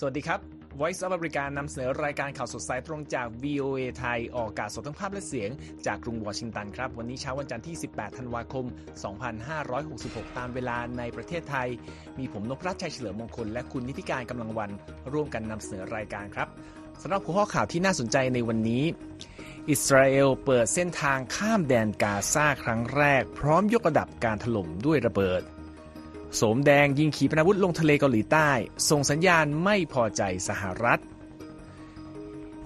สวัสดีครับ Voice of America นำเสนอรายการข่าวสดสายตรงจาก VOA ไทย ออกอากาศสดทั้งภาพและเสียง จากกรุงวอชิงตันครับ วันนี้เช้าวันจันทร์ที่ 18 ธันวาคม 2566 ตามเวลาในประเทศไทย มีผมนพรัชชัยเฉลิมมงคล และคุณนิติการกำลังวัน ร่วมกันนำเสนอรายการครับสำหรับหัวข้อข่าวที่น่าสนใจในวันนี้ อิสราเอลเปิดเส้นทางข้ามแดนกาซาครั้งแรก พร้อมยกระดับการถล่มด้วยระเบิด โสมแดงยิงขีปนาวุธลงทะเลเกาหลีใต้ ส่งสัญญาณไม่พอใจสหรัฐ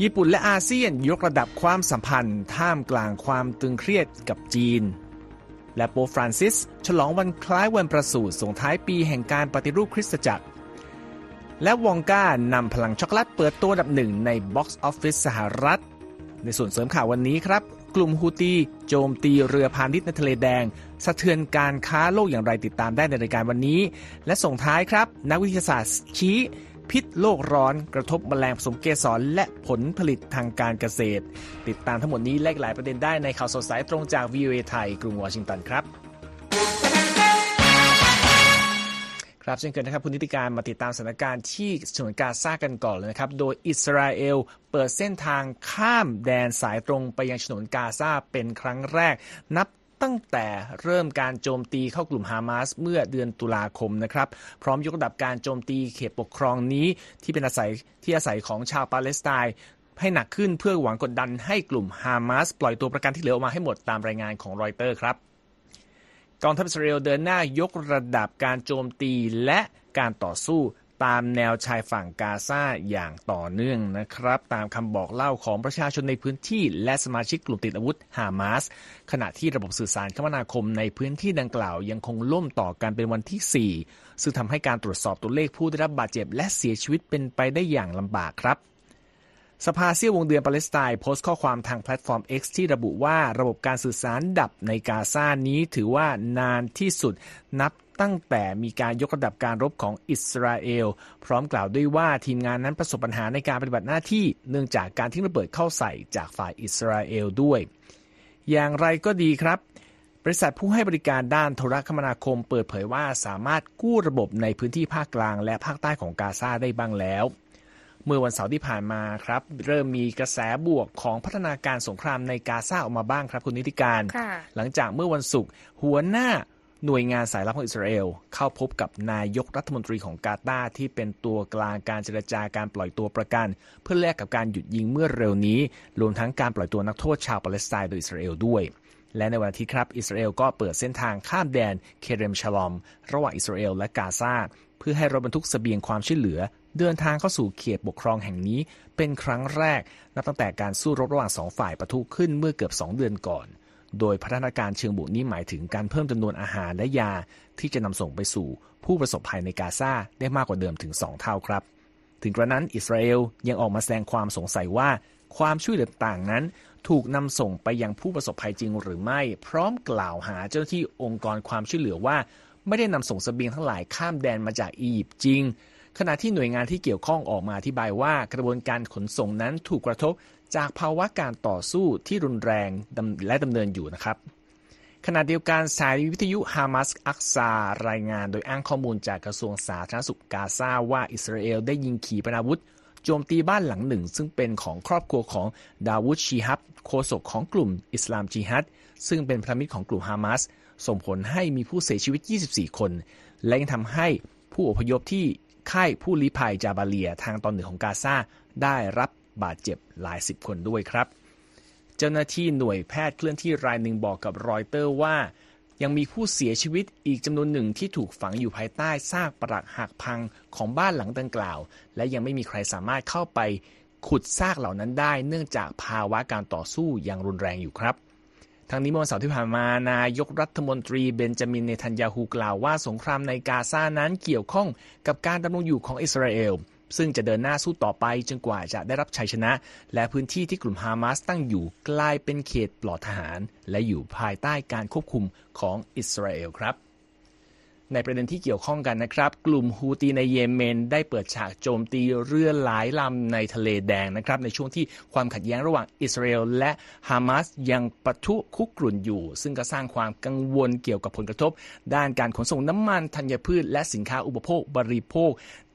ญี่ปุ่นและอาเซียนยกระดับความสัมพันธ์ท่ามกลางความตึงเครียดกับจีน และโป๊ปฟรานซิส ฉลองวันคล้ายวันประสูติส่งท้ายปีแห่งการปฏิรูปคริสตจักร และวองก้านำพลังช็อกโกแลตเปิดตัวอันดับหนึ่งในบ็อกซ์ออฟฟิศสหรัฐ ในส่วนเสริมข่าววันนี้ครับ กลุ่มฮูตีโจมตีเรือพาณิชย์ในทะเลแดง สะเทือนการค้าโลกอย่างไรติดตามได้ในรายการวันนี้ และส่งท้ายครับ นักวิทยาศาสตร์ชี้ พิษโลกร้อนกระทบมแมลงผสมเกสรและผลผลิตทางการเกษตร ติดตามทั้งหมดนี้และหลายประเด็นได้ในข่าวสดสายตรงจาก VOA ไทยกรุงวอชิงตันครับ ครับเช่นเคยนะครับคุณนิติการมาติดตามสถานการณ์ที่ฉนวนกาซากันก่อนเลยนะครับ โดยอิสราเอลเปิดเส้นทางข้ามแดนสายตรงไปยังฉนวนกาซาเป็นครั้งแรก นับตั้งแต่เริ่มการโจมตีเข้ากลุ่มฮามาสเมื่อเดือนตุลาคมนะครับ พร้อมยกระดับการโจมตีเขตปกครองนี้ที่เป็นอาศัยที่อาศัยของชาวปาเลสไตน์ให้หนักขึ้นเพื่อหวังกดดันให้กลุ่มฮามาสปล่อยตัวประกันที่เหลือออกมาให้หมดตามรายงานของรอยเตอร์ครับ กองทัพอิสราเอลเดินหน้ายกระดับการโจมตีและการต่อสู้ตามแนวชายฝั่งกาซาอย่างต่อเนื่องนะครับ ตามคำบอกเล่าของประชาชนในพื้นที่และสมาชิกกลุ่มติดอาวุธฮามาสขณะที่ระบบสื่อสารคมนาคมในพื้นที่ดังกล่าวยังคงล่มต่อกันเป็นวันที่ 4 ซึ่งทำให้การตรวจสอบตัวเลขผู้ได้รับบาดเจ็บและเสียชีวิตเป็นไปได้อย่างลำบากครับ สภาเซียววงเดือนปาเลสไตน์โพสต์ข้อความทางแพลตฟอร์ม X ที่ระบุว่าระบบการสื่อสารดับในกาซานี้ถือว่านานที่สุดนับตั้งแต่มีการยกระดับการรบของอิสราเอล พร้อมกล่าวด้วยว่าทีมงานนั้นประสบปัญหาในการปฏิบัติหน้าที่ เนื่องจากการทิ้งระเบิดเข้าใส่จากฝ่ายอิสราเอลด้วย อย่างไรก็ดีครับบริษัทผู้ให้บริการด้านโทรคมนาคมเปิดเผยว่าสามารถกู้ระบบในพื้นที่ภาคกลางและภาคใต้ของกาซาได้บ้างแล้ว เมื่อวันเสาร์ที่ผ่านมาครับ เริ่มมีกระแสบวกของพัฒนาการสงครามในกาซาออกมาบ้างครับคุณนิติการ หลังจากเมื่อวันศุกร์หัวหน้าหน่วยงานสายลับของอิสราเอลเข้าพบกับนายกรัฐมนตรีของกาตาร์ที่เป็นตัวกลางการเจรจาการปล่อยตัวประกัน เพื่อแลกกับการหยุดยิงเมื่อเร็วนี้ รวมทั้งการปล่อยตัวนักโทษชาวปาเลสไตน์โดยอิสราเอลด้วย และในวันอาทิตย์ครับ อิสราเอลก็เปิดเส้นทางข้ามแดนเคเรมชาลอม ระหว่างอิสราเอลและกาซาเพื่อให้รถบรรทุกสเสบียงความช่วยเหลือ เดินทางเข้าสู่เขตปกครองแห่งนี้เป็นครั้งแรก นับตั้งแต่การสู้รบระหว่างสองฝ่ายปะทุขึ้นเมื่อเกือบ 2 เดือนก่อน โดยพัฒนาการเชิงบุกนี้หมายถึงการเพิ่มจำนวนอาหารและยาที่จะนำส่งไปสู่ผู้ประสบภัยในกาซาได้มากกว่าเดิมถึง 2 เท่าครับ ถึงกระนั้นอิสราเอลยังออกมาแสดงความสงสัยว่าความช่วยเหลือต่างนั้น ถูกนำส่งไปยังผู้ประสบภัยจริงหรือไม่ พร้อมกล่าวหาเจ้าหน้าที่องค์กรความช่วยเหลือว่า ไม่ได้นำส่งสเสบียงทั้งหลายข้ามแดนมาจากอียิปต์จริง ขณะที่หน่วยงานที่เกี่ยวข้องออกมาอธิบายว่ากระบวนการขนส่งนั้นถูกกระทบจากภาวะการต่อสู้ที่รุนแรงและดำเนินอยู่นะครับขณะเดียวกันสายวิทยุฮามาสอักซารายงานโดยอ้างข้อมูลจากกระทรวงสาธารณสุขกาซาว่าอิสราเอลได้ยิงขีปนาวุธ โจมตีบ้านหลังหนึ่ง ซึ่งเป็นของครอบครัวของดาวุธชีฮับโฆษกของกลุ่มอิสลามจีฮัดซึ่งเป็นพระมิตรของกลุ่มฮามาสส่งผลให้มีผู้เสียชีวิต 24 คน และยังทำให้ผู้อพยพที่ ค่ายผู้ลี้ภัยจาบาเลียทางตอนเหนือของกาซาได้รับบาดเจ็บหลายสิบคนด้วยครับ เจ้าหน้าที่หน่วยแพทย์เคลื่อนที่รายหนึ่งบอกกับรอยเตอร์ว่า ยังมีผู้เสียชีวิตอีกจำนวนหนึ่งที่ถูกฝังอยู่ภายใต้ซากปรักหักพังของบ้านหลังดังกล่าว และยังไม่มีใครสามารถเข้าไปขุดซากเหล่านั้นได้ เนื่องจากภาวะการต่อสู้ย่างรุนแรงอยู่ครับ ทั้งนี้เมื่อวันเสาร์ที่ผ่านมานายกรัฐมนตรีเบนจามินเนทันยาฮูกล่าวว่าสงครามในกาซานั้นเกี่ยวข้องกับการดำรงอยู่ของอิสราเอลซึ่งจะเดินหน้าสู้ต่อไปจนกว่าจะได้รับชัยชนะ และพื้นที่ที่กลุ่มฮามาสตั้งอยู่กลายเป็นเขตปลอดทหาร และอยู่ภายใต้การควบคุมของอิสราเอลครับ ในประเด็นที่เกี่ยวข้องกันนะครับ กลุ่มฮูตีในเยเมน ได้เปิดฉากโจมตีเรือหลายลำในทะเลแดงนะครับ ในช่วงที่ความขัดแย้งระหว่างอิสราเอลและฮามาสยังปะทุคุกรุ่นอยู่ ซึ่งก็สร้างความกังวลเกี่ยวกับผลกระทบ ด้านการขนส่งน้ำมันธัญพืช และสินค้าอุปโภคบริโภค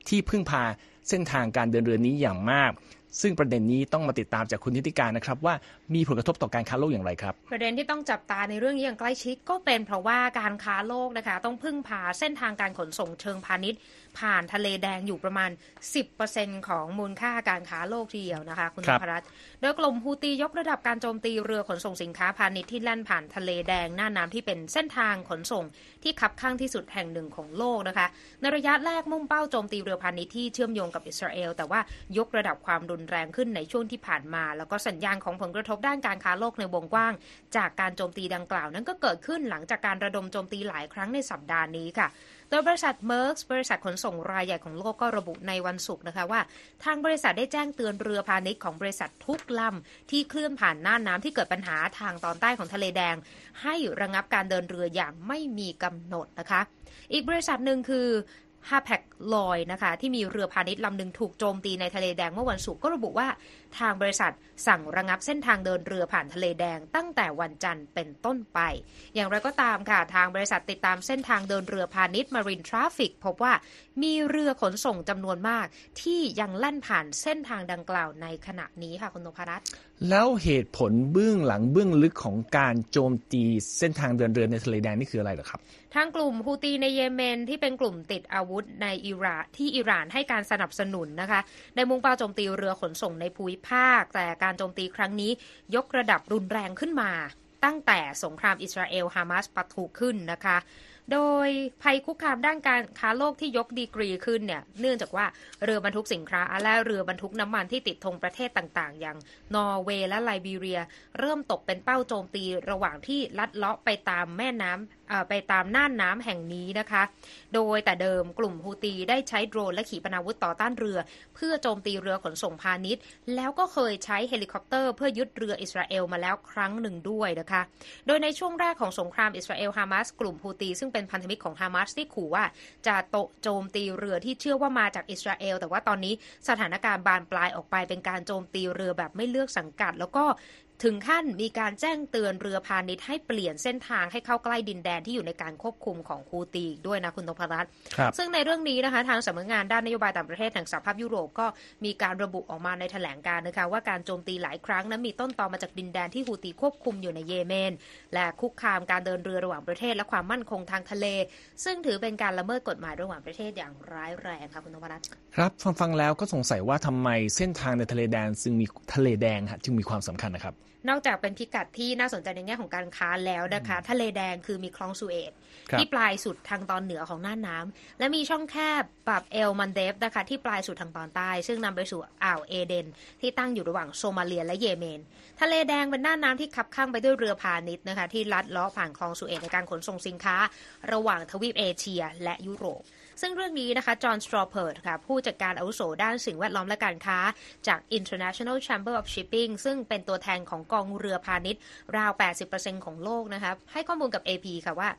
ที่พึ่งพาเส้นทางการเดินเรือนี้อย่างมาก ซึ่งประเด็นนี้ต้องมาติดตามจากคุณนิติการนะครับว่ามีผลกระทบต่อการค้าโลกอย่างไรครับ ประเด็นที่ต้องจับตาในเรื่องนี้อย่างใกล้ชิดก็เป็นเพราะว่าการค้าโลกนะคะต้องพึ่งพาเส้นทางการขนส่งเชิงพาณิชย์ ผ่านทะเลแดงอยู่ประมาณ 10%ของมูลค่าการค้าโลกทีเดียวนะคะคุณนพรัตน์โดยกลุ่มฮูตียกระดับการโจมตีเรือขนส่งสินค้าพาณิชย์ที่แล่นผ่านทะเลแดงหน้าน้ำที่เป็นเส้นทางขนส่งที่คับข้างที่สุดแห่งหนึ่งของโลกนะคะ ในระยะแรกมุ่งเป้าโจมตีเรือพาณิชย์ที่เชื่อมโยงกับอิสราเอลแต่ว่ายกระดับความรุนแรงขึ้นในช่วงที่ผ่านมา แล้วก็สัญญาณของผลกระทบด้านการค้าโลกในวงกว้าง จากการโจมตีดังกล่าวนั้นก็เกิดขึ้นหลังจากการระดมโจมตีหลายครั้งในสัปดาห์นี้ค่ะ โดยบริษัทเมอร์กบริษัทขนส่งรายใหญ่ของโลกก็ระบุในวันศุกร์นะคะว่า ทางบริษัทได้แจ้งเตือนเรือพาณิชย์ของบริษัททุกลำที่เคลื่อนผ่านน่านน้ำที่เกิดปัญหาทางตอนใต้ของทะเลแดง ให้ระงับการเดินเรืออย่างไม่มีกำหนดนะคะ อีกบริษัทหนึ่งคือฮาแพคลอยนะคะที่มีเรือพาณิชย์ลำหนึ่งถูกโจมตีในทะเลแดงเมื่อวันศุกร์ก็ระบุว่า ทางบริษัทสั่งระงับเส้นทางเดินเรือผ่านทะเลแดงตั้งแต่วันจันทร์เป็นต้นไป อย่างไรก็ตามค่ะ ทางบริษัทติดตามเส้นทางเดินเรือพาณิชย์มารินทราฟิกพบว่ามีเรือขนส่งจำนวนมาก ที่ยังแล่นผ่านเส้นทางดังกล่าวในขณะนี้ค่ะคุณนพรัตน์แล้วเหตุผลเบื้องหลังเบื้องลึกของการโจมตีเส้นทางเดินเรือในทะเลแดงนี่คืออะไรหรอครับทางกลุ่มฮูตีในเยเมนที่เป็นกลุ่มติดอาวุธในอิหร่านที่อิหร่านให้การสนับสนุนนะคะได้มุ่งเป้าโจมตีเรือขนส่งในภูมิภาค แต่การโจมตีครั้งนี้ยกระดับรุนแรงขึ้นมา ตั้งแต่สงครามอิสราเอลฮามาสปะทุขึ้นนะคะ โดยภัยคุกคามด้านการค้าโลกที่ยกดีกรีขึ้นเนี่ยเนื่องจากว่าเรือบรรทุกสินค้าและเรือบรรทุกน้ำมันที่ติดธงประเทศต่างๆ อย่างนอร์เวย์และไลบีเรีย เริ่มตกเป็นเป้าโจมตีระหว่างที่ลัดเลาะไปตามแม่น้ำ ไปตามน่านน้ำแห่งนี้นะคะ โดยแต่เดิมกลุ่มฮูตีได้ใช้โดรนและขีปนาวุธต่อต้านเรือ เพื่อโจมตีเรือขนส่งพาณิชย์ แล้วก็เคยใช้เฮลิคอปเตอร์เพื่อยึดเรืออิสราเอลมาแล้วครั้งหนึ่งด้วยนะคะ โดยในช่วงแรกของสงครามอิสราเอลฮามาสกลุ่มฮูตีซึ่งเป็นพันธมิตรของฮามาสที่ขู่ว่าจะโตโจมตีเรือที่เชื่อว่ามาจากอิสราเอล แต่ว่าตอนนี้สถานการณ์บานปลายออกไปเป็นการโจมตีเรือแบบไม่เลือกสังกัด แล้วก็ ถึงขั้นมีการแจ้งเตือนเรือพาณิชย์ให้เปลี่ยนเส้นทางให้เข้าใกล้ดินแดนที่อยู่ในการควบคุมของฮูตีด้วยนะคุณนพรัตน์ซึ่งในเรื่องนี้นะคะทางสำนักงานด้านนโยบายต่างประเทศแห่งสหภาพยุโรปก็มีการระบุออกมาในแถลงการนะคะว่าการโจมตีหลายครั้งนั้นมีต้นตอมาจากดินแดนที่ฮูตีควบคุมอยู่ในเยเมน และคุกคามการเดินเรือระหว่างประเทศ และความมั่นคงทางทะเล ซึ่งถือเป็นการละเมิดกฎหมายระหว่างประเทศอย่างร้ายแรงค่ะคุณนพรัตน์ครับฟังฟังแล้วก็สงสัยว่าทำไมเส้นทางในทะเลแดงซึ่งมีทะเลแดงจึงมีความสำคัญนะครับ นอกจากเป็นพิกัดที่น่าสนใจในแง่ของการค้าแล้วนะคะ ทะเลแดงคือมีคลองสุเอตที่ปลายสุดทางตอนเหนือของน่านน้ำและมีช่องแคบปรับเอลมันเดฟนะคะ ที่ปลายสุดทางตอนใต้ ซึ่งนำไปสู่อ่าวเอเดน ที่ตั้งอยู่ระหว่างโซมาเลียและเยเมน ทะเลแดงเป็นน่านน้ำที่คับข้างไปด้วยเรือพาณิชย์นะคะ ที่ลัดเลาะผ่านคลองสุเอตในการขนส่งสินค้า ระหว่างทวีปเอเชีย และยุโรป ซึ่งเรื่องนี้นะคะจอห์นสตรอเพิร์ดค่ะผู้จัดการอาวุโสด้านสิ่งแวดล้อมและการค้า จาก International Chamber of Shipping ซึ่งเป็นตัวแทนของกองเรือพาณิชย์ ราว 80%ของโลกนะคะให้ข้อมูลกับ AP ค่ะว่า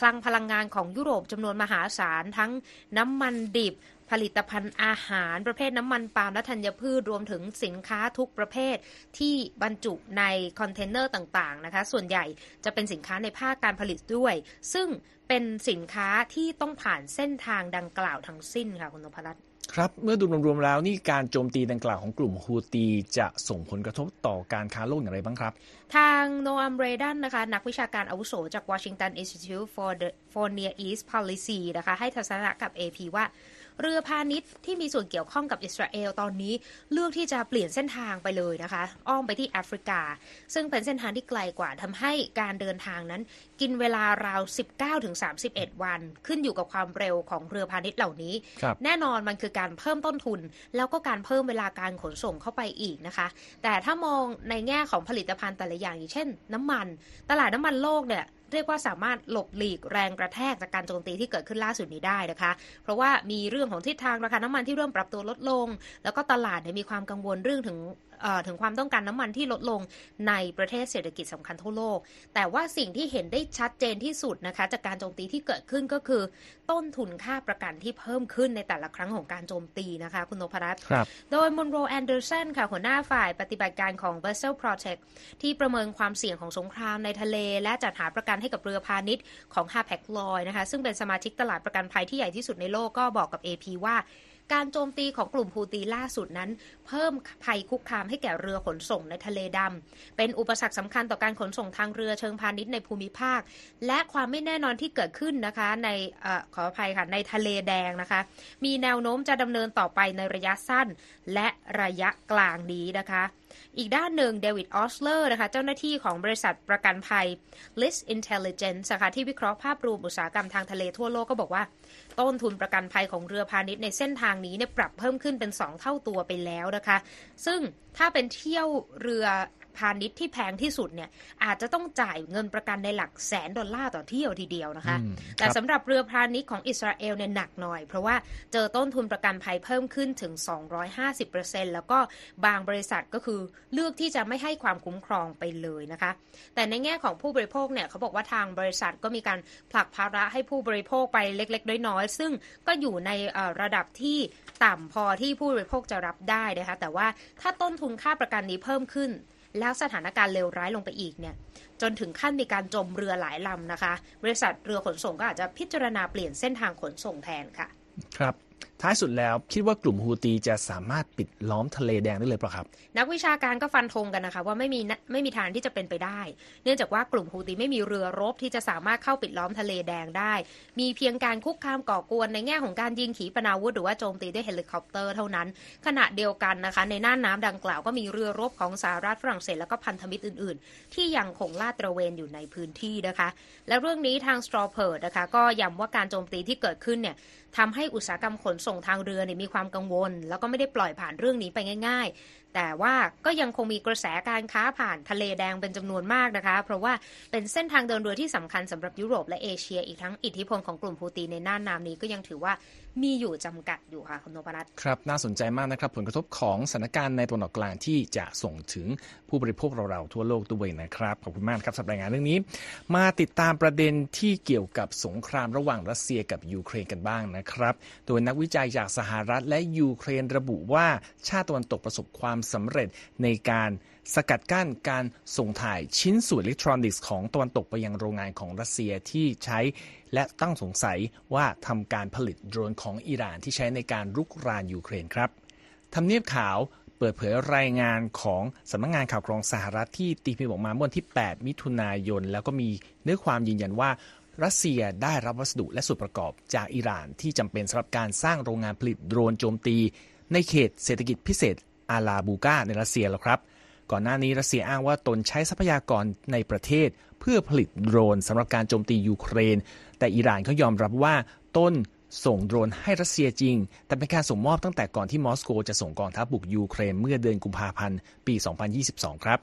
คลังพลังงานของยุโรปจำนวนมหาศาลทั้งน้ำมันดิบ ผลิตภัณฑ์อาหารประเภทน้ำมันปาล์มและธัญพืชรวมถึงสินค้าทุกประเภทที่บรรจุในคอนเทนเนอร์ต่างๆนะคะ ส่วนใหญ่จะเป็นสินค้าในภาคการผลิตด้วย ซึ่งเป็นสินค้าที่ต้องผ่านเส้นทางดังกล่าวทั้งสิ้นค่ะคุณนพรัตน์ครับ เมื่อดูรวมๆแล้วนี่การโจมตีดังกล่าวของกลุ่มฮูตีจะส่งผลกระทบต่อการค้าโลกอย่างไรบ้างครับ ทางโนอัมเรดันนะคะ นักวิชาการอาวุโสจาก Washington Institute for the for Near East Policy นะคะ ให้ทัศนะกับ AP ว่า เรือพาณิชย์ที่มีส่วนเกี่ยวข้องกับอิสราเอลตอนนี้ เลือกที่จะเปลี่ยนเส้นทางไปเลยนะคะ อ้อมไปที่แอฟริกา ซึ่งเป็นเส้นทางที่ไกลกว่าทำให้การเดินทางนั้น กินเวลาราว 19-31 วัน ขึ้นอยู่กับความเร็วของเรือพาณิชย์เหล่านี้ แน่นอนมันคือการเพิ่มต้นทุน แล้วก็การเพิ่มเวลาการขนส่งเข้าไปอีกนะคะ แต่ถ้ามองในแง่ของผลิตภัณฑ์แต่ละอย่างอย่างเช่น น้ำมัน ตลาดน้ำมันโลกเนี่ย เรียกว่าสามารถหลบหลีกแรงกระแทกจากการโจมตีที่เกิดขึ้นล่าสุดนี้ได้นะคะ เพราะว่ามีเรื่องของทิศทางราคาน้ำมันที่เริ่มปรับตัวลดลง แล้วก็ตลาดเนี่ยมีความกังวลเรื่องถึงถึงความต้องการน้ำมันที่ลดลงในประเทศเศรษฐกิจสำคัญทั่วโลก แต่ว่าสิ่งที่เห็นได้ชัดเจนที่สุดนะคะ จากการโจมตีที่เกิดขึ้นก็คือ ต้นทุนค่าประกันที่เพิ่มขึ้นในแต่ละครั้งของการโจมตีนะคะ คุณนพรัตน์โดยมอนโรแอนเดอร์สันค่ะหัวหน้าฝ่ายปฏิบัติการของ Vessel Protect ที่ประเมินความเสี่ยงของสงครามในทะเล และจัดหาประกันให้กับเรือพาณิชย์ของ h a p e c l o y นะคะซึ่งเป็นสมาชิกตลาดประกันภัยที่ใหญ่ที่สุดในโลกก็บอกกับ AP ว่า การโจมตีของกลุ่มฮูตีล่าสุดนั้น เพิ่มภัยคุกคามให้แก่เรือขนส่งในทะเลดำ เป็นอุปสรรคสำคัญต่อการขนส่งทางเรือเชิงพาณิชย์ในภูมิภาค และความไม่แน่นอนที่เกิดขึ้นนะคะ ในอขออภัยค่ะในทะเลแดงนะคะ มีแนวโน้มจะดำเนินต่อไปในระยะสั้นและระยะกลางนี้นะคะ อีกด้านหนึ่งเดวิดออสเลอร์นะคะเจ้าหน้าที่ของบริษัทประกันภัย List Intelligence นะคะที่วิเคราะห์ภาพรวมอุตสาหกรรมทางทะเลทั่วโลกก็บอกว่า ต้นทุนประกันภัยของเรือพาณิชย์ในเส้นทางนี้เนี่ยปรับเพิ่มขึ้นเป็น 2 เท่าตัวไปแล้วนะคะ ซึ่งถ้าเป็นเที่ยวเรือ พาณิชย์ที่แพงที่สุดเนี่ยอาจจะต้องจ่ายเงินประกันในหลักแสนดอลลาร์ต่อเที่ยวทีเดียวนะคะ แต่สำหรับเรือพาณิชย์ของอิสราเอลเนี่ยหนักหน่อย เพราะว่าเจอต้นทุนประกันภัยเพิ่มขึ้นถึง 250%แล้วก็บางบริษัทก็คือเลือกที่จะไม่ให้ความคุ้มครองไปเลยนะคะ แต่ในแง่ของผู้บริโภคเนี่ยเขาบอกว่าทางบริษัทก็มีการผลักภาระให้ผู้บริโภคไปเล็ก ๆ น้อยๆซึ่งก็อยู่ในระดับที่ต่ำพอที่ผู้บริโภคจะรับได้นะคะแต่ว่าถ้าต้นทุนค่าประกันนี้เพิ่มขึ้น แล้วสถานการณ์เลวร้ายลงไปอีกเนี่ยจนถึงขั้นมีการจมเรือหลายลำนะคะ บริษัทเรือขนส่งก็อาจจะพิจารณาเปลี่ยนเส้นทางขนส่งแทนค่ะ ครับท้ายสุดแล้วคิดว่ากลุ่มฮูตีจะสามารถปิดล้อมทะเลแดงได้เลยเปล่าครับ นักวิชาการก็ฟันธงกันนะคะว่าไม่มีไม่มีทางที่จะเป็นไปได้ เนื่องจากว่ากลุ่มฮูตีไม่มีเรือรบที่จะสามารถเข้าปิดล้อมทะเลแดงได้ มีเพียงการคุกคามก่อกวนในแง่ของการยิงขีปนาวุธหรือว่าโจมตีด้วยเฮลิคอปเตอร์เท่านั้น ขณะเดียวกันนะคะ ในน่านน้ำดังกล่าวก็มีเรือรบของสหรัฐฝรั่งเศสแล้วก็พันธมิตรอื่น ๆ ที่ยังคงลาดตระเวนอยู่ในพื้นที่นะคะ และเรื่องนี้ทางสตรอเพิร์ดนะคะก็ย้ำว่าการโจมตีที่เกิดขึ้นเนี่ยทำให้อุตสาหกรรมขนส่งทางเรือเนี่ยมีความกังวล แล้วก็ไม่ได้ปล่อยผ่านเรื่องนี้ไปง่าย แต่ว่าก็ยังคงมีกระแสการค้าผ่านทะเลแดงเป็นจำนวนมากนะคะ เพราะว่าเป็นเส้นทางเดินเรือที่สำคัญสำหรับยุโรปและเอเชีย อีกทั้งอิทธิพลของกลุ่มฮูตีในน่านน้ำนี้ก็ยังถือว่ามีอยู่จำกัดอยู่ค่ะคุณนพรัตน์ครับ น่าสนใจมากนะครับ ผลกระทบของสถานการณ์ในตะวันออกกลางที่จะส่งถึงผู้บริโภคเราๆทั่วโลกด้วยนะครับ ขอบคุณมากครับสำหรับรายงานเรื่องนี้ มาติดตามประเด็นที่เกี่ยวกับสงครามระหว่างรัสเซียกับยูเครนกันบ้างนะครับ โดยนักวิจัยจากสหรัฐและยูเครนระบุว่าชาติตะวันตกประสบความสำเร็จในการสกัดกั้นการส่งถ่ายชิ้นส่วนอิเล็กทรอนิกส์ของตะวันตกไปยังโรงงานของรัสเซียที่ใช้ และต้องสงสัยว่าทำการผลิตโดรนของอิหร่านที่ใช้ในการรุกรานยูเครนครับทำเนียบขาวเปิดเผยรายงานของสำนักงงานข่าวกรองสหรัฐที่ตีพิมพ์ออกมาเมื่อวันที่ 8 มิถุนายน แล้วก็มีเนื้อความยืนยันว่ารัสเซียได้รับวัสดุและส่วนประกอบจากอิหร่านที่จำเป็นสำหรับการสร้างโรงงานผลิตโดรนโจมตี ในเขตเศรษฐกิจพิเศษ อาลาบูกาในรัสเซียแล้วครับ ก่อนหน้านี้รัสเซียอ้างว่าตนใช้ทรัพยากรในประเทศ เพื่อผลิตโดรนสำหรับการโจมตียูเครน แต่อิหร่านเขายอมรับว่าตนส่งโดรนให้รัสเซียจริง แต่เป็นการส่งมอบตั้งแต่ก่อนที่มอสโกจะส่งกองทัพบุกยูเครนเมื่อเดือนกุมภาพันธ์ปี 2022 ครับ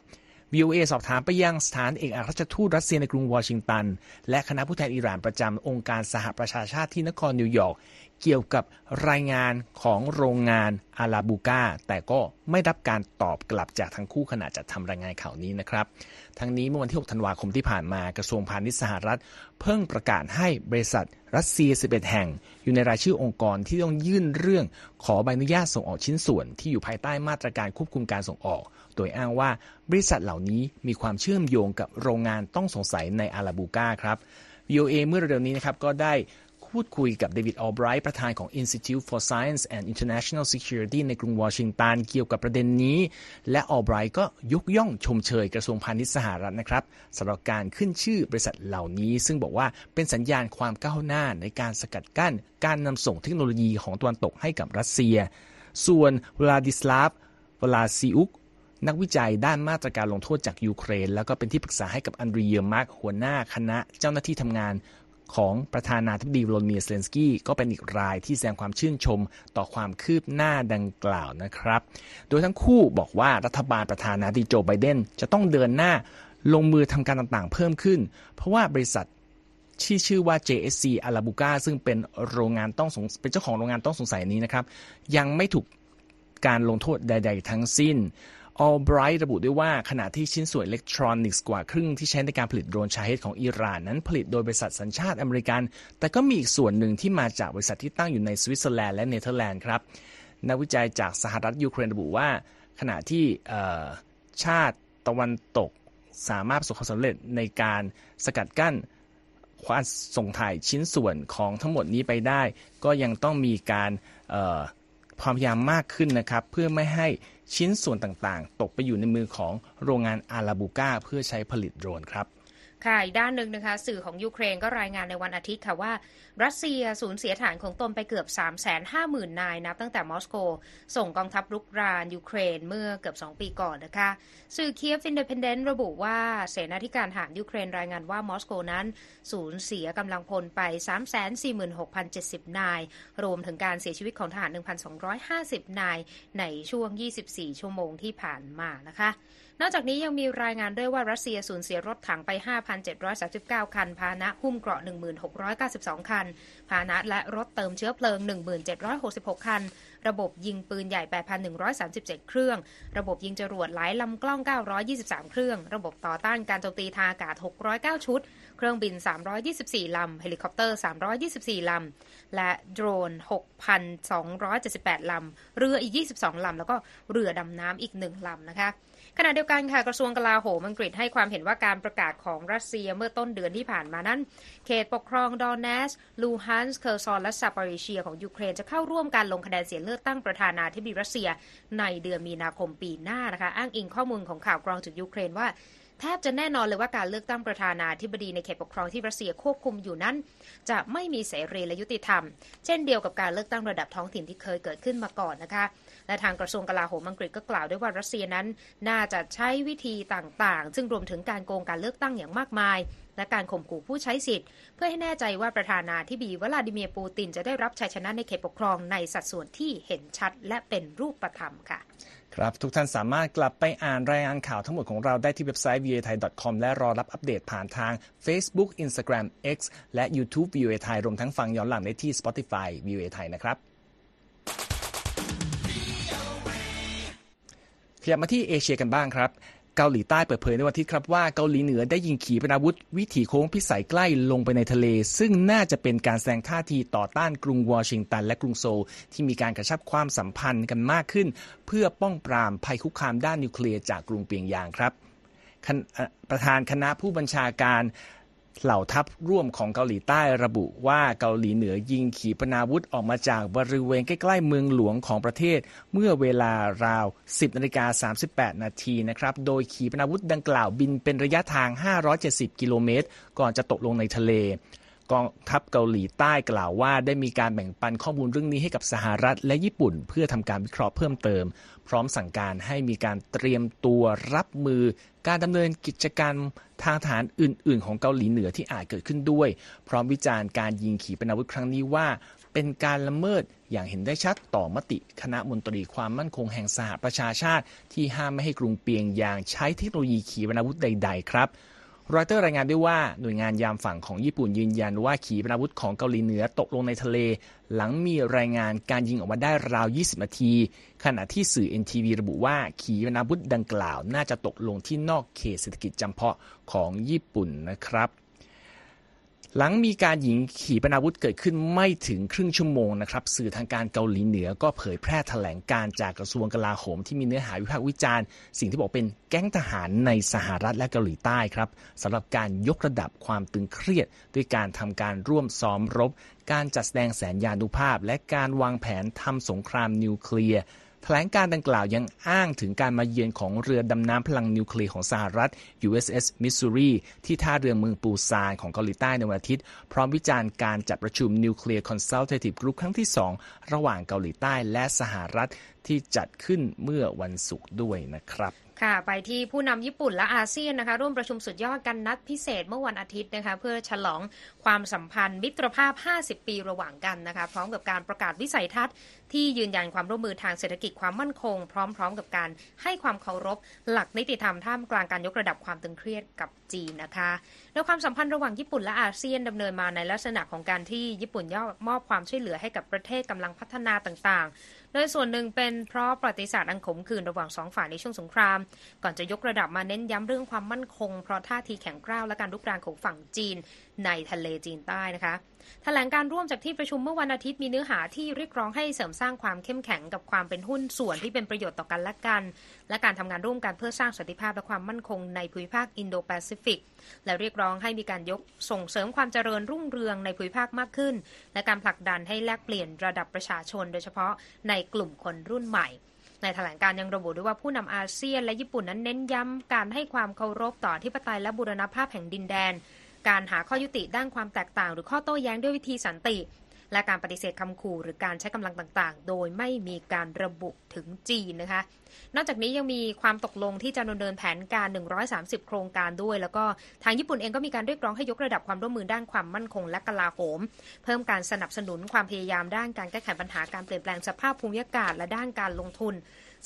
VOA สอบถามไปยังสถานเอกอัครราชทูตรัสเซียในกรุงวอชิงตัน และคณะผู้แทนอิหร่านประจำองค์การสหประชาชาติที่นครนิวยอร์กเกี่ยวกับรายงานของโรงงานอาลาบูกาแต่ก็ไม่รับการตอบกลับจากทั้งคู่ขณะจัดทำรายงานข่าวนี้นะครับ ทั้งนี้เมื่อวันที่ 6 ธันวาคมที่ผ่านมากระทรวงพาณิชย์สหรัฐ เพิ่งประกาศให้บริษัทรัสเซีย 11 แห่ง อยู่ในรายชื่อองค์กรที่ต้องยื่นเรื่องขอใบอนุญาตส่งออกชิ้นส่วนที่อยู่ภายใต้มาตรการควบคุมการส่งออก โดยอ้างว่าบริษัทเหล่านี้มีความเชื่อมโยงกับโรงงานต้องสงสัยในอาลาบูกาครับ VOA เมื่อเร็วนี้นะครับก็ได้พูดคุยกับเดวิดออลไบรท์ประธานของ Institute for Science and International Security ในกรุงวอชิงตันเกี่ยวกับประเด็นนี้ และออลไบรท์ก็ยกย่องชมเชยกระทรวงพาณิชย์สหรัฐนะครับสำหรับการขึ้นชื่อบริษัทเหล่านี้ ซึ่งบอกว่าเป็นสัญญาณความก้าวหน้าในการสกัดกั้น การนำส่งเทคโนโลยีของตะวันตกให้กับรัสเซีย ส่วนวลาดิสลาฟวลาซิอุก นักวิจัยด้านมาตรการลงโทษจากยูเครน แล้วก็เป็นที่ปรึกษาให้กับอันดรีเยอร์มาร์กหัวหน้าคณะเจ้าหน้าที่ทำงานของประธานาธิบดีวลาดิเมียร์ เซเลนสกี้ก็เป็นอีกรายที่แสดงความชื่นชมต่อความคืบหน้าดังกล่าวนะครับ โดยทั้งคู่บอกว่ารัฐบาลประธานาธิบดีโจไบเดนจะต้องเดินหน้าลงมือทำการต่างๆ เพิ่มขึ้น เพราะว่าบริษัทที่ชื่อว่า JSC อาราบูกาซึ่งเป็นโรงงานต้องส เป็นเจ้าของโรงงานต้องสงสัยนี้นะครับ ยังไม่ถูกการลงโทษใด ๆ ทั้งสิ้น ออลไบรท์ระบุด้วยว่าขณะที่ชิ้นส่วนอิเล็กทรอนิกส์กว่าครึ่งที่ใช้ในการผลิตโดรนชาเฮดของอิหร่านนั้นผลิตโดยบริษัทสัญชาติอเมริกัน แต่ก็มีอีกส่วนหนึ่งที่มาจากบริษัทที่ตั้งอยู่ในสวิตเซอร์แลนด์และเนเธอร์แลนด์ครับนักวิจัยจากสหรัฐยูเครนระบุว่า ขณะที่ชาติตะวันตกสามารถประสบความสำเร็จในการสกัดกั้นการส่งถ่ายชิ้นส่วนของทั้งหมดนี้ไปได้ ก็ยังต้องมีการ ความพยายามมากขึ้นนะครับเพื่อไม่ให้ชิ้นส่วนต่างๆ ตกไปอยู่ในมือของโรงงาน Alabuga เพื่อใช้ผลิตโดรนครับ ค่ะอีกด้านหนึ่งนะคะ สื่อของยูเครนก็รายงานในวันอาทิตย์ค่ะว่า รัสเซียสูญเสียทหารของตนไปเกือบ 350,000 นายนับตั้งแต่มอสโก ส่งกองทัพรุกรานยูเครนเมื่อเกือบ 2 ปีก่อนนะคะ สื่อ Kyiv Independent ระบุว่าเสนาธิการทหารยูเครนรายงานว่ามอสโกนั้น สูญเสียกำลังพลไป 346,070 นาย รวมถึงการเสียชีวิตของทหาร 1,250 นายในช่วง 24 ชั่วโมงที่ผ่านมานะคะ นอกจากนี้ยังมีรายงานด้วยว่ารัสเซียสูญเสียรถถังไป 5,739 คัน พาหนะหุ้มเกราะ 1,692 คัน พาหนะและรถเติมเชื้อเพลิง 1,766 คัน ระบบยิงปืนใหญ่ 8,137 เครื่อง ระบบยิงจรวดหลายลำกล้อง 923 เครื่อง ระบบต่อต้านการโจมตีทางอากาศ 609 ชุด เครื่องบิน 324 ลำ เฮลิคอปเตอร์ 324 ลำ และโดรน 6,278 ลำ เรืออีก 22 ลำ แล้วก็เรือดำน้ำอีก 1 ลำนะคะ ขณะเดียวกันค่ะกระทรวงกลาโหมอังกฤษให้ความเห็นว่าการประกาศของรัสเซียเมื่อต้นเดือนที่ผ่านมานั้น เขตปกครองโดเนตสก์ ลูฮันสก์เคอร์ซอนและซาปอริซเซียของยูเครนจะเข้าร่วมการลงคะแนนเสียงเลือกตั้งประธานาธิบดีรัสเซียในเดือนมีนาคมปีหน้านะคะ อ้างอิงข้อมูลของข่าวกรองจากยูเครนว่าแทบจะแน่นอนเลยว่าการเลือกตั้งประธานาธิบดีในเขตปกครองที่รัสเซียควบคุมอยู่นั้น จะไม่มีเสรีและยุติธรรม เช่นเดียวกับการเลือกตั้งระดับท้องถิ่นที่เคยเกิดขึ้นมาก่อนนะคะ และทางกระทรวงกลาโหมอังกฤษก็กล่าวด้วยว่ารัสเซียนั้น น่าจะใช้วิธีต่างๆ ซึ่งรวมถึงการโกงการเลือกตั้งอย่างมากมาย และการข่มขู่ผู้ใช้สิทธิ์ เพื่อให้แน่ใจว่าประธานาธิบดีวลาดิเมียร์ปูตินจะได้รับชัยชนะในเขตปกครองในสัดส่วนที่เห็นชัดและเป็นรูปธรรมค่ะครับทุกท่านสามารถกลับไปอ่านรายงานข่าวทั้งหมดของเราได้ที่เว็บไซต์ voa thai com และรอรับอัปเดตผ่านทาง Facebook Instagram X และ YouTube voa thai รวมทั้งฟังย้อนหลังได้ที่ Spotify voa thai นะครับ ขยับมาที่เอเชียกันบ้างครับ เกาหลีใต้เปิดเผยในวันที่ครับว่าเกาหลีเหนือได้ยิงขีปนาวุธ วิถีโค้งพิสัยใกล้ลงไปในทะเล ซึ่งน่าจะเป็นการแสดงท่าทีต่อต้านกรุงวอชิงตันและกรุงโซลที่มีการกระชับความสัมพันธ์กันมากขึ้น เพื่อป้องปรามภัยคุกคามด้านนิวเคลียร์จากกรุงเปียงยางครับประธานคณะผู้บัญชาการ เหล่าทัพร่วมของเกาหลีใต้ระบุว่าเกาหลีเหนือยิงขีปนาวุธออกมาจากบริเวณใกล้ๆเมืองหลวงของประเทศ เมื่อเวลาราว 10นาฬิกา38 นาทีนะครับโดยขีปนาวุธดังกล่าวบินเป็นระยะทาง 570 กิโลเมตร ก่อนจะตกลงในทะเล กองทัพเกาหลีใต้กล่าวว่า ได้มีการแบ่งปันข้อมูลเรื่องนี้ให้กับสหรัฐและญี่ปุ่น เพื่อทำการวิเคราะห์เพิ่มเติม พร้อมสั่งการให้มีการเตรียมตัวรับมือ การดำเนินกิจการทางฐานอื่น ๆ ของเกาหลีเหนือที่อาจเกิดขึ้นด้วย พร้อมวิจารณ์การยิงขีปนาวุธครั้งนี้ว่า เป็นการละเมิดอย่างเห็นได้ชัดต่อมติคณะมนตรีความมั่นคงแห่งสหประชาชาติ ที่ห้ามไม่ให้กรุงเปียงยางใช้เทคโนโลยีขีปนาวุธใด ๆ ครับ รอยเตอร์รายงานด้วยว่าหน่วยงานยามฝั่งของญี่ปุ่นยืนยันว่าขีปนาวุธของเกาหลีเหนือตกลงในทะเล หลังมีรายงานการยิงออกมาได้ราว 20 นาที ขณะที่สื่อ NTV ระบุว่าขีปนาวุธดังกล่าว น่าจะตกลงที่นอกเขตเศรษฐกิจจำเพาะของญี่ปุ่นนะครับ หลังมีการหญิงขี่ปนาวุธเกิดขึ้นไม่ถึงครึ่งชั่วโมงนะครับสื่อทางการเกาหลีเหนือก็เผยแพร่แถลงการจากกระทรวงกลาโหมที่มีเนื้อหาวิพากษ์วิจารณ์ สิ่งที่บอกเป็นแก๊งทหารในสหรัฐและเกาหลีใต้ครับสำหรับการยกระดับความตึงเครียด ด้วยการทำการร่วมซ้อมรบ การจัดแสดงแสนยานุภาพ และการวางแผนทำสงครามนิวเคลียร์ แถลงการณ์ดังกล่าวยังอ้างถึงการมาเยือนของเรือดำน้ำพลังนิวเคลียร์ของสหรัฐ USS Missouri ที่ท่าเรือเมืองปูซานของเกาหลีใต้ในวันอาทิตย์ พร้อมวิจารณ์การจัดประชุม Nuclear Consultative Group ครั้งที่ 2 ระหว่างเกาหลีใต้และสหรัฐที่จัดขึ้นเมื่อวันศุกร์ด้วยนะครับค่ะไปที่ผู้นำญี่ปุ่นและอาเซียนนะคะร่วมประชุมสุดยอดกันนัดพิเศษเมื่อวันอาทิตย์นะคะเพื่อฉลองความสัมพันธ์มิตรภาพ 50 ปีระหว่างกันนะคะพร้อมกับการประกาศวิสัยทัศน์ ที่ยืนยันความร่วมมือทางเศรษฐกิจความมั่นคง พร้อม ๆ กับการให้ความเคารพ หลักนิติธรรมท่ามกลางการยกระดับความตึงเครียดกับจีนนะคะโดยความสัมพันธ์ระหว่างญี่ปุ่นและอาเซียนดำเนินมาในลักษณะของการที่ญี่ปุ่นย่อมอบความช่วยเหลือให้กับประเทศกำลังพัฒนาต่างๆ โดยส่วนหนึ่งเป็นเพราะประวัติศาสตร์อันขมขื่นระหว่างสองฝ่ายในช่วงสงคราม ก่อนจะยกระดับมาเน้นย้ำเรื่องความมั่นคง เพราะท่าทีแข็งกร้าวและการลุกรานของฝั่งจีน ในทะเลจีนใต้นะคะแถลงการร่วมจากที่ประชุมเมื่อวันอาทิตย์มีเนื้อหาที่เรียกร้องให้เสริมสร้างความเข้มแข็งกับความเป็นหุ้นส่วนที่เป็นประโยชน์ต่อกันและกัน และการทำงานร่วมกันเพื่อสร้างสันติภาพและความมั่นคงในภูมิภาคอินโดแปซิฟิก และเรียกร้องให้มีการยกส่งเสริมความเจริญรุ่งเรืองในภูมิภาคมากขึ้น และการผลักดันให้แลกเปลี่ยนระดับประชาชน โดยเฉพาะในกลุ่มคนรุ่นใหม่ในแถลงการยังระบุด้วยว่าผู้นำอาเซียนและญี่ปุ่นนั้นเน้นย้ำการให้ความเคารพต่อที่ปไตยและบูรณภาพแห่งดินแดน การหาข้อยุติด้านความแตกต่าง หรือข้อโต้แย้งด้วยวิธีสันติ และการปฏิเสธคำขู่หรือการใช้กำลังต่างๆ โดยไม่มีการระบุถึงจีนนะคะ นอกจากนี้ยังมีความตกลงที่จะดำเนินแผนการ 130 โครงการด้วย แล้วก็ทางญี่ปุ่นเองก็มีการเรียกร้องให้ยกระดับความร่วมมือด้านความมั่นคงและกลาโหม เพิ่มการสนับสนุนความพยายามด้านการแก้ไขปัญหาการเปลี่ยนแปลงสภาพภูมิอากาศและด้านการลงทุน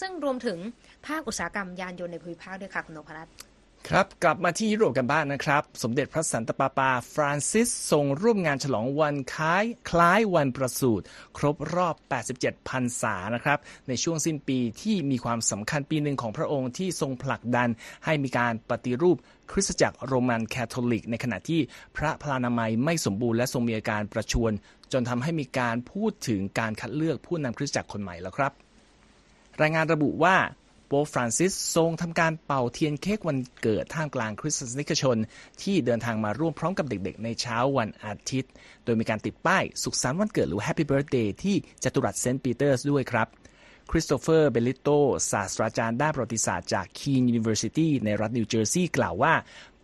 ซึ่งรวมถึงภาคอุตสาหกรรมยานยนต์ในภูมิภาคด้วยค่ะคุณนพรัตน์ ครับกลับมาที่ยุโรปกันบ้างนะครับ สมเด็จพระสันตะปาปา ฟรานซิสทรงร่วมงานฉลองวันคล้ายคล้ายวันประสูติครบรอบ 87พรรษานะครับ ในช่วงสิ้นปีที่มีความสำคัญปีหนึ่งของพระองค์ที่ทรงผลักดันให้มีการปฏิรูปคริสตจักรโรมันคาทอลิก ในขณะที่พระพลานามัยไม่สมบูรณ์และทรงมีอาการประชวรจนทำให้มีการพูดถึงการคัดเลือกผู้นำคริสตจักรคนใหม่แล้วครับ รายงานระบุว่า โป๊ปฟรานซิสทรงทำการเป่าเทียนเค้กวันเกิดท่ามกลางคริสตศาสนิกชน ที่เดินทางมาร่วมพร้อมกับเด็กๆ ในเช้าวันอาทิตย์ โดยมีการติดป้ายสุขสันต์วันเกิดหรือ Happy Birthday ที่จัตุรัสเซนต์ปีเตอร์สด้วยครับคริสโตเฟอร์ เบลิโต ศาสตราจารย์ด้านประวัติศาสตร์จาก Kean University ในรัฐนิวเจอร์ซีย์กล่าวว่า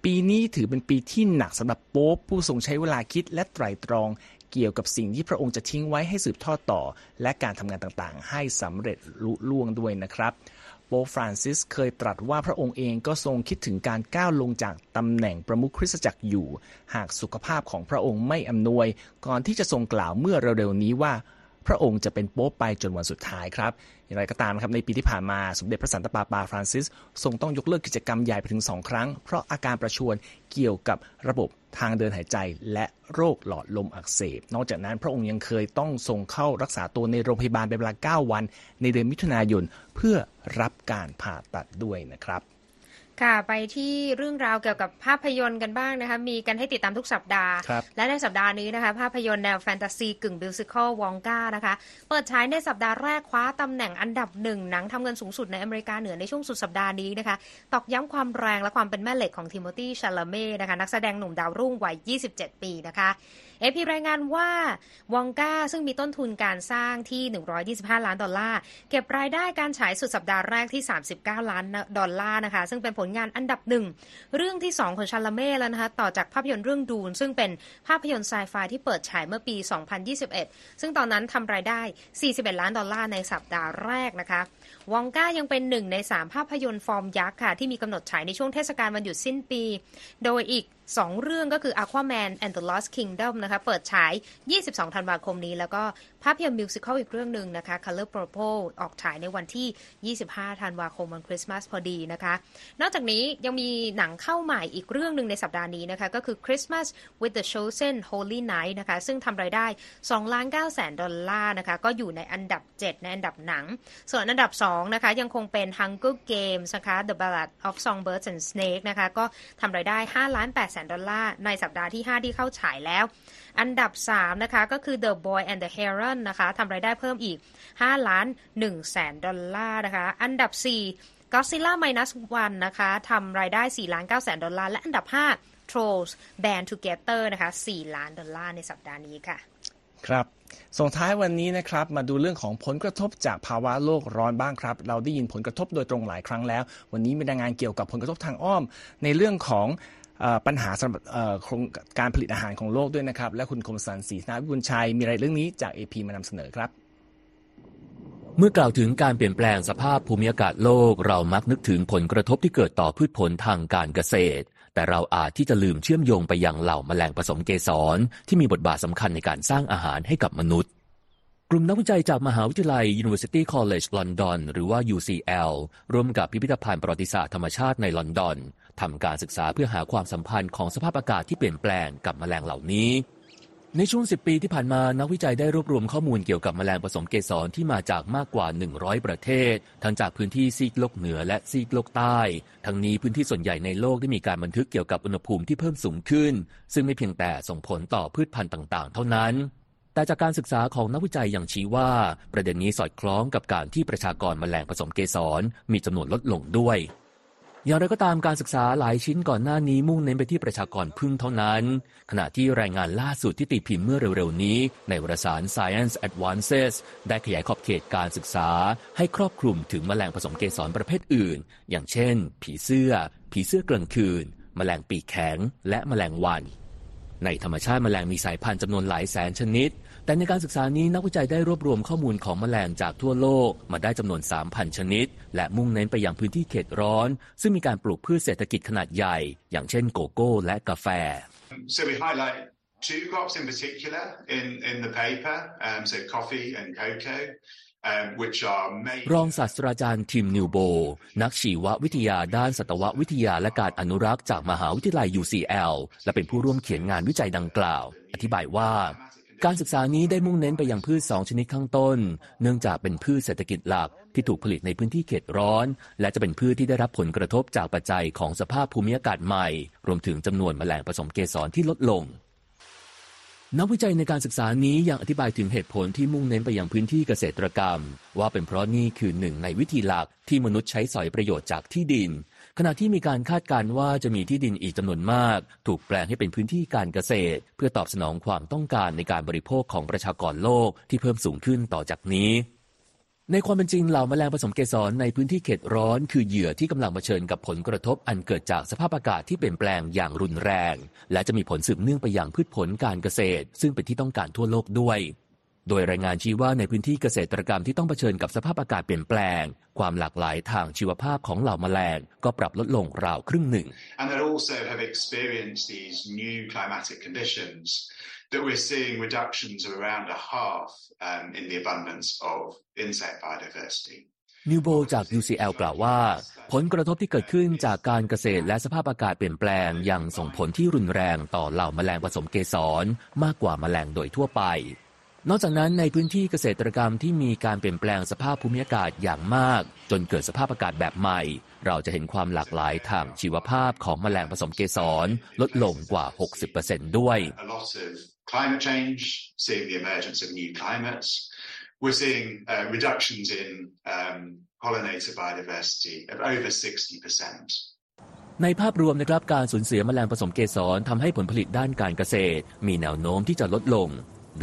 ปีนี้ถือเป็นปีที่หนักสำหรับโป๊ปผู้ทรงใช้เวลาคิดและไตร่ตรอง เกี่ยวกับสิ่งที่พระองค์จะทิ้งไว้ให้สืบทอดต่อ และการทำงานต่างๆ ให้สำเร็จลุล่วงด้วยนะครับ โป๊ปฟรานซิสเคยตรัสว่าพระองค์เองก็ทรงคิดถึงการก้าวลงจากตำแหน่งประมุขคริสตจักรอยู่ หากสุขภาพของพระองค์ไม่อำนวย ก่อนที่จะทรงกล่าวเมื่อเร็วๆนี้ว่า พระองค์จะเป็นโป๊ปไปจนวันสุดท้ายครับ อย่างไรก็ตามครับในปีที่ผ่านมาสมเด็จพระสันตะปาปาฟรานซิสทรงต้องยกเลิกกิจกรรมใหญ่ไปถึงสองครั้ง เพราะอาการประชวรเกี่ยวกับระบบทางเดินหายใจและโรคหลอดลมอักเสบ นอกจากนั้นพระองค์ยังเคยต้องส่งเข้ารักษาตัวในโรงพยาบาลเป็นเวลา 9 วัน ในเดือนมิถุนายนเพื่อรับการผ่าตัดด้วยนะครับ ค่ะ ไปที่เรื่องราวเกี่ยวกับภาพยนตร์กันบ้างนะคะ มีกันให้ติดตามทุกสัปดาห์ และในสัปดาห์นี้นะคะ ภาพยนตร์แนวแฟนตาซีกึ่งบิวสิคอลวองกานะคะ เปิดฉายในสัปดาห์แรกคว้าตำแหน่งอันดับหนึ่งหนังทำเงินสูงสุดในอเมริกาเหนือในช่วงสุดสัปดาห์นี้นะคะ ตอกย้ำความแรงและความเป็นแม่เหล็กของทิโมธีชาลเม่นะคะ นักแสดงหนุ่มดาวรุ่งวัย 27 ปีนะคะ เอพีรายงานว่าวองกาซึ่งมีต้นทุนการสร้างที่ 125 ล้านดอลลาร์ เก็บรายได้การฉายสุดสัปดาห์แรกที่ 39 ล้านดอลลาร์นะคะ ซึ่งเป็นผลงานอันดับหนึ่ง เรื่องที่ 2 ของชาลเม่แล้วนะคะ ต่อจากภาพยนตร์เรื่องดูน ซึ่งเป็นภาพยนตร์ไซไฟที่เปิดฉายเมื่อปี 2021 ซึ่งตอนนั้นทำรายได้ 41 ล้านดอลลาร์ในสัปดาห์แรกนะคะ วองกายังเป็นหนึ่งใน 3 ภาพยนตร์ฟอร์มยักษ์ค่ะที่มีกำหนดฉายในช่วงเทศกาลวันหยุดสิ้นปี โดยอีก สองเรื่องก็คือ Aquaman and the Lost Kingdom นะคะ เปิดฉาย 22 ธันวาคมนี้ แล้วก็ภาพยนตร์มิวสิควลอีกเรื่องหนึ่งนะคะ Color Purple ออกฉายในวันที่ 25 ธันวาคมวันคริสต์มาสพอดีนะคะ นอกจากนี้ยังมีหนังเข้าใหม่อีกเรื่องหนึ่งในสัปดาห์นี้นะคะ ก็คือ Christmas with the Chosen Holy Night นะคะ ซึ่งทำรายได้2ล้าน9แสนดอลลาร์นะคะ ก็อยู่ในอันดับ 7 ในอันดับหนัง ส่วนอันดับ 2 นะคะ ยังคงเป็น Hunger Games นะคะ The Ballad of Songbirds and Snakes นะคะ ก็ทำรายได้5ล้าน8แสนดอลลาร์ในสัปดาห์ที่ 5 ที่เข้าฉายแล้ว อันดับ 3 นะคะ ก็คือ The Boy and the Heron นะคะทำรายได้เพิ่มอีก5ล้าน1แสนดอลลาร์นะคะ อันดับ 4 Godzilla Minus One นะคะทำรายได้4ล้าน9แสนดอลลาร์ และอันดับ 5 Trolls Band Together นะคะ4ล้านดอลลาร์ในสัปดาห์นี้ค่ะ ครับส่งท้ายวันนี้นะครับมาดูเรื่องของผลกระทบจากภาวะโลกร้อนบ้างครับ เราได้ยินผลกระทบโดยตรงหลายครั้งแล้ว วันนี้มีรายงานเกี่ยวกับผลกระทบทางอ้อม ในเรื่องของ ปัญหาสำหรับการผลิตอาหารของโลกด้วยนะครับ และคุณคมสันศรีนาวิบุญชัยมีรายเรื่องนี้จากเอพีมานำเสนอครับ เมื่อกล่าวถึงการเปลี่ยนแปลงสภาพภูมิอากาศโลก เรามักนึกถึงผลกระทบที่เกิดต่อพืชผลทางการเกษตร แต่เราอาจที่จะลืมเชื่อมโยงไปยังเหล่าแมลงผสมเกสรที่มีบทบาทสำคัญในการสร้างอาหารให้กับมนุษย์กลุ่มนักวิจัยจากมหาวิทยาลัย University College London หรือว่า UCL ร่วมกับพิพิธภัณฑ์ประวัติศาสตร์ธรรมชาติในลอนดอน ทำการศึกษาเพื่อหาความสัมพันธ์ของสภาพอากาศที่เปลี่ยนแปลงกับแมลงเหล่านี้ ในช่วง 10 ปีที่ผ่านมานักวิจัยได้รวบรวมข้อมูลเกี่ยวกับแมลงผสมเกสรที่มาจากมากกว่า 100 ประเทศ ทั้งจากพื้นที่ซีกโลกเหนือและซีกโลกใต้ ทั้งนี้พื้นที่ส่วนใหญ่ในโลกได้มีการบันทึกเกี่ยวกับอุณหภูมิที่เพิ่มสูงขึ้น ซึ่งไม่เพียงแต่ส่งผลต่อพืชพันธุ์ต่าง ๆ เท่านั้นแต่จากการศึกษาของนักวิจัยยังชี้ว่า ประเด็นนี้สอดคล้องกับการที่ประชากรแมลงผสมเกสรมีจำนวนลดลงด้วย อย่างไรก็ตามการศึกษาหลายชิ้นก่อนหน้านี้มุ่งเน้นไปที่ประชากรพึ่งเท่านั้น ขณะที่รายงานล่าสุดที่ตีพิมพ์เมื่อเร็วๆนี้ ในวารสาร Science Advances ได้ขยายขอบเขตการศึกษา ให้ครอบคลุมถึงแมลงผสมเกสรประเภทอื่น อย่างเช่น ผีเสื้อ ผีเสื้อกลางคืนแมลงปีกแข็ง และแมลงวัน ในธรรมชาติแมลงมีสายพันธุ์จำนวนหลายแสนชนิด แต่ในการศึกษานี้นักวิจัยได้รวบรวมข้อมูลของแมลงจากทั่วโลกมาได้จำนวน 3,000 ชนิด และมุ่งเน้นไปยังพื้นที่เขตร้อน ซึ่งมีการปลูกพืชเศรษฐกิจขนาดใหญ่ อย่างเช่นโกโก้และกาแฟ So we highlight two crops in particular in, in the paper, um, so coffee and cocoa. รองศาสตราจารย์ทิมนิวโบ นักชีววิทยาด้านสัตววิทยาและการอนุรักษ์จากมหาวิทยาลัย UCL และเป็นผู้ร่วมเขียนงานวิจัยดังกล่าว อธิบายว่า การศึกษานี้ได้มุ่งเน้นไปยังพืชสองชนิดข้างต้น เนื่องจากเป็นพืชเศรษฐกิจหลักที่ถูกผลิตในพื้นที่เขตร้อน และจะเป็นพืชที่ได้รับผลกระทบจากปัจจัยของสภาพภูมิอากาศใหม่ รวมถึงจำนวนแมลงผสมเกสรที่ลดลง นักวิจัยในการศึกษานี้ยังอธิบายถึงเหตุผลที่มุ่งเน้นไปยังพื้นที่เกษตรกรรม ว่าเป็นเพราะนี่คือหนึ่งในวิธีหลักที่มนุษย์ใช้สอยประโยชน์จากที่ดิน ขณะที่มีการคาดการณ์ว่าจะมีที่ดินอีกจำนวนมาก ถูกแปลงให้เป็นพื้นที่การเกษตร เพื่อตอบสนองความต้องการในการบริโภคของประชากรโลกที่เพิ่มสูงขึ้นต่อจากนี้ในความเป็นจริงเหล่าแมลงผสมเกสรในพื้นที่เขตร้อน คือเหยื่อที่กำลังเผชิญกับผลกระทบอันเกิดจากสภาพอากาศที่เปลี่ยนแปลงอย่างรุนแรง และจะมีผลสืบเนื่องไปอย่างพืชผลการเกษตร ซึ่งเป็นที่ต้องการทั่วโลกด้วย โดยรายงานชี้ว่าในพื้นที่เกษตรกรรมที่ต้องเผชิญกับสภาพอากาศเปลี่ยนแปลง ความหลากหลายทางชีวภาพของเหล่าแมลงก็ปรับลดลงราวครึ่งหนึ่ง And they also have experienced these new climatic conditions that we're seeing reductions of around a half um, in the abundance of insect biodiversity. นิวโบจาก UCL กล่าวว่า ผลกระทบที่เกิดขึ้นจากการเกษตรและสภาพอากาศเปลี่ยนแปลงยังส่งผลที่รุนแรงต่อเหล่าแมลงผสมเกสรมากกว่าแมลงโดยทั่วไป นอกจากนั้นในพื้นที่เกษตรกรรมที่มีการเปลี่ยนแปลงสภาพภูมิอากาศอย่างมาก จนเกิดสภาพอากาศแบบใหม่ เราจะเห็นความหลากหลายทางชีวภาพของแมลงผสมเกสรลดลงกว่า 60%ด้วย climate change seeing the emergence of new climates we're seeing uh, reductions in um, pollinator biodiversity of over 60%ในภาพรวมนะครับการสูญเสียแมลงผสมเกสรทำให้ผลผลิตด้านการเกษตร มีแนวโน้มที่จะลดลง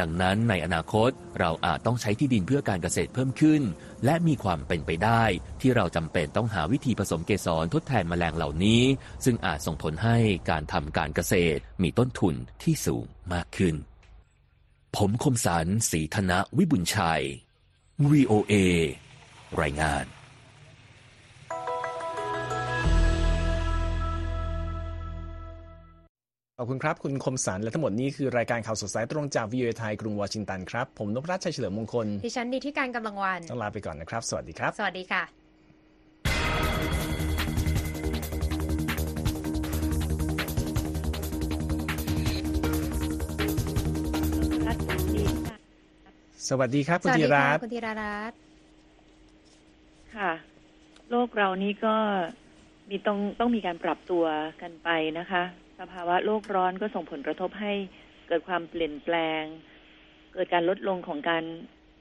ดังนั้นในอนาคตเราอาจต้องใช้ที่ดินเพื่อการเกษตรเพิ่มขึ้น และมีความเป็นไปได้ ที่เราจำเป็นต้องหาวิธีผสมเกสรทดแทนแมลงเหล่านี้ ซึ่งอาจส่งผลให้การทำการเกษตรมีต้นทุนที่สูงมากขึ้น ผมคมสารสีธนะวิบุญชัย VOA รายงาน ขอบคุณครับ คุณคมสันและทั้งหมดนี้คือรายการข่าวสดสายตรงจากวิวไทยกรุงวอชิงตันครับ ผมนพรัชชัยเฉลิมมงคลดิฉันดีที่การกำลังวันต้องลาไปก่อนนะครับ สวัสดีครับ สวัสดีค่ะสวัสดีครับคุณธีรัตน์คุณธีรัตน์ค่ะ โลกเรานี้ก็มีต้องต้องมีการปรับตัวกันไปนะคะ สภาวะโลกร้อนก็ส่งผลกระทบให้เกิดความเปลี่ยนแปลง เกิดการลดลงของการ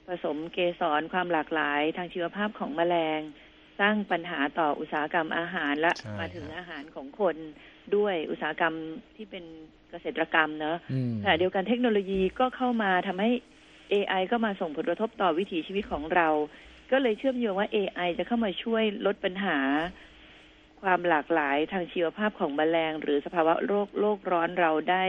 ผสมเกสรความหลากหลาย ทางชีวภาพของแมลง สร้างปัญหาต่ออุตสาหกรรมอาหารและมาถึงอาหารของคนด้วยอุตสาหกรรมที่เป็นเกษตรกรรมเนอะแต่เดียวกันเทคโนโลยีก็เข้ามาทำให้ AI ก็มาส่งผลกระทบต่อวิถีชีวิตของเรา ก็เลยเชื่อมโยงว่า AI จะเข้ามาช่วยลดปัญหา ความหลากหลายทางชีวภาพของแมลง หรือสภาวะโรคโลกร้อนเราได้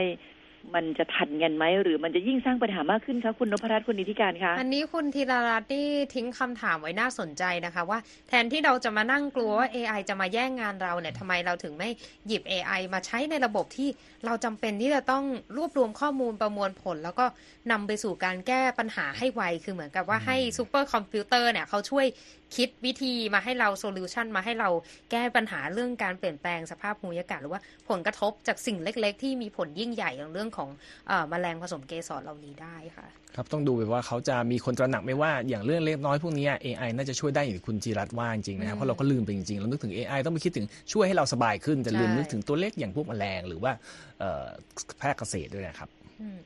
มันจะทันกันไหมหรือมันจะยิ่งสร้างปัญหามากขึ้นคะคุณนพรัตน์คุณนิติการคะอันนี้คุณธีรรัตน์นี่ทิ้งคำถามไว้น่าสนใจนะคะ ว่า แทนที่เราจะมานั่งกลัวว่า AI จะมาแย่งงานเราเนี่ยทำไมเราถึงไม่หยิบ AI มาใช้ในระบบที่เราจำเป็นที่จะต้องรวบรวมข้อมูลประมวลผล แล้วก็นำไปสู่การแก้ปัญหาให้ไวคือเหมือนกับว่าให้ซูเปอร์คอมพิวเตอร์เนี่ยเขาช่วย คิดวิธีมาให้เรา solution มาให้เราแก้ปัญหาเรื่องการเปลี่ยนแปลงสภาพภูมิอากาศหรือว่าผลกระทบจากสิ่งเล็ก ๆ ที่มีผลยิ่งใหญ่อย่างเรื่องรื่องของเออแมลงผสมเกสรเหล่านี้ได้ค่ะ ครับต้องดูแบบว่าเขาจะมีคนตระหนักไหมว่าอย่างเรื่องเล็กน้อยพวกนี้ AI น่าจะช่วยได้อย่างที่คุณจีรัตน์ว่าจริงๆนะครับอืมเพราะเราก็ลืมไปจริงๆเรานึกถึง AI ต้องไปคิดถึงช่วยให้เราสบายขึ้นแต่ลืมใช่นึกถึงตัวเล็กอย่างพวกแมลงหรือว่าเอ่อแพทย์เกษตรด้วยนะครับอืม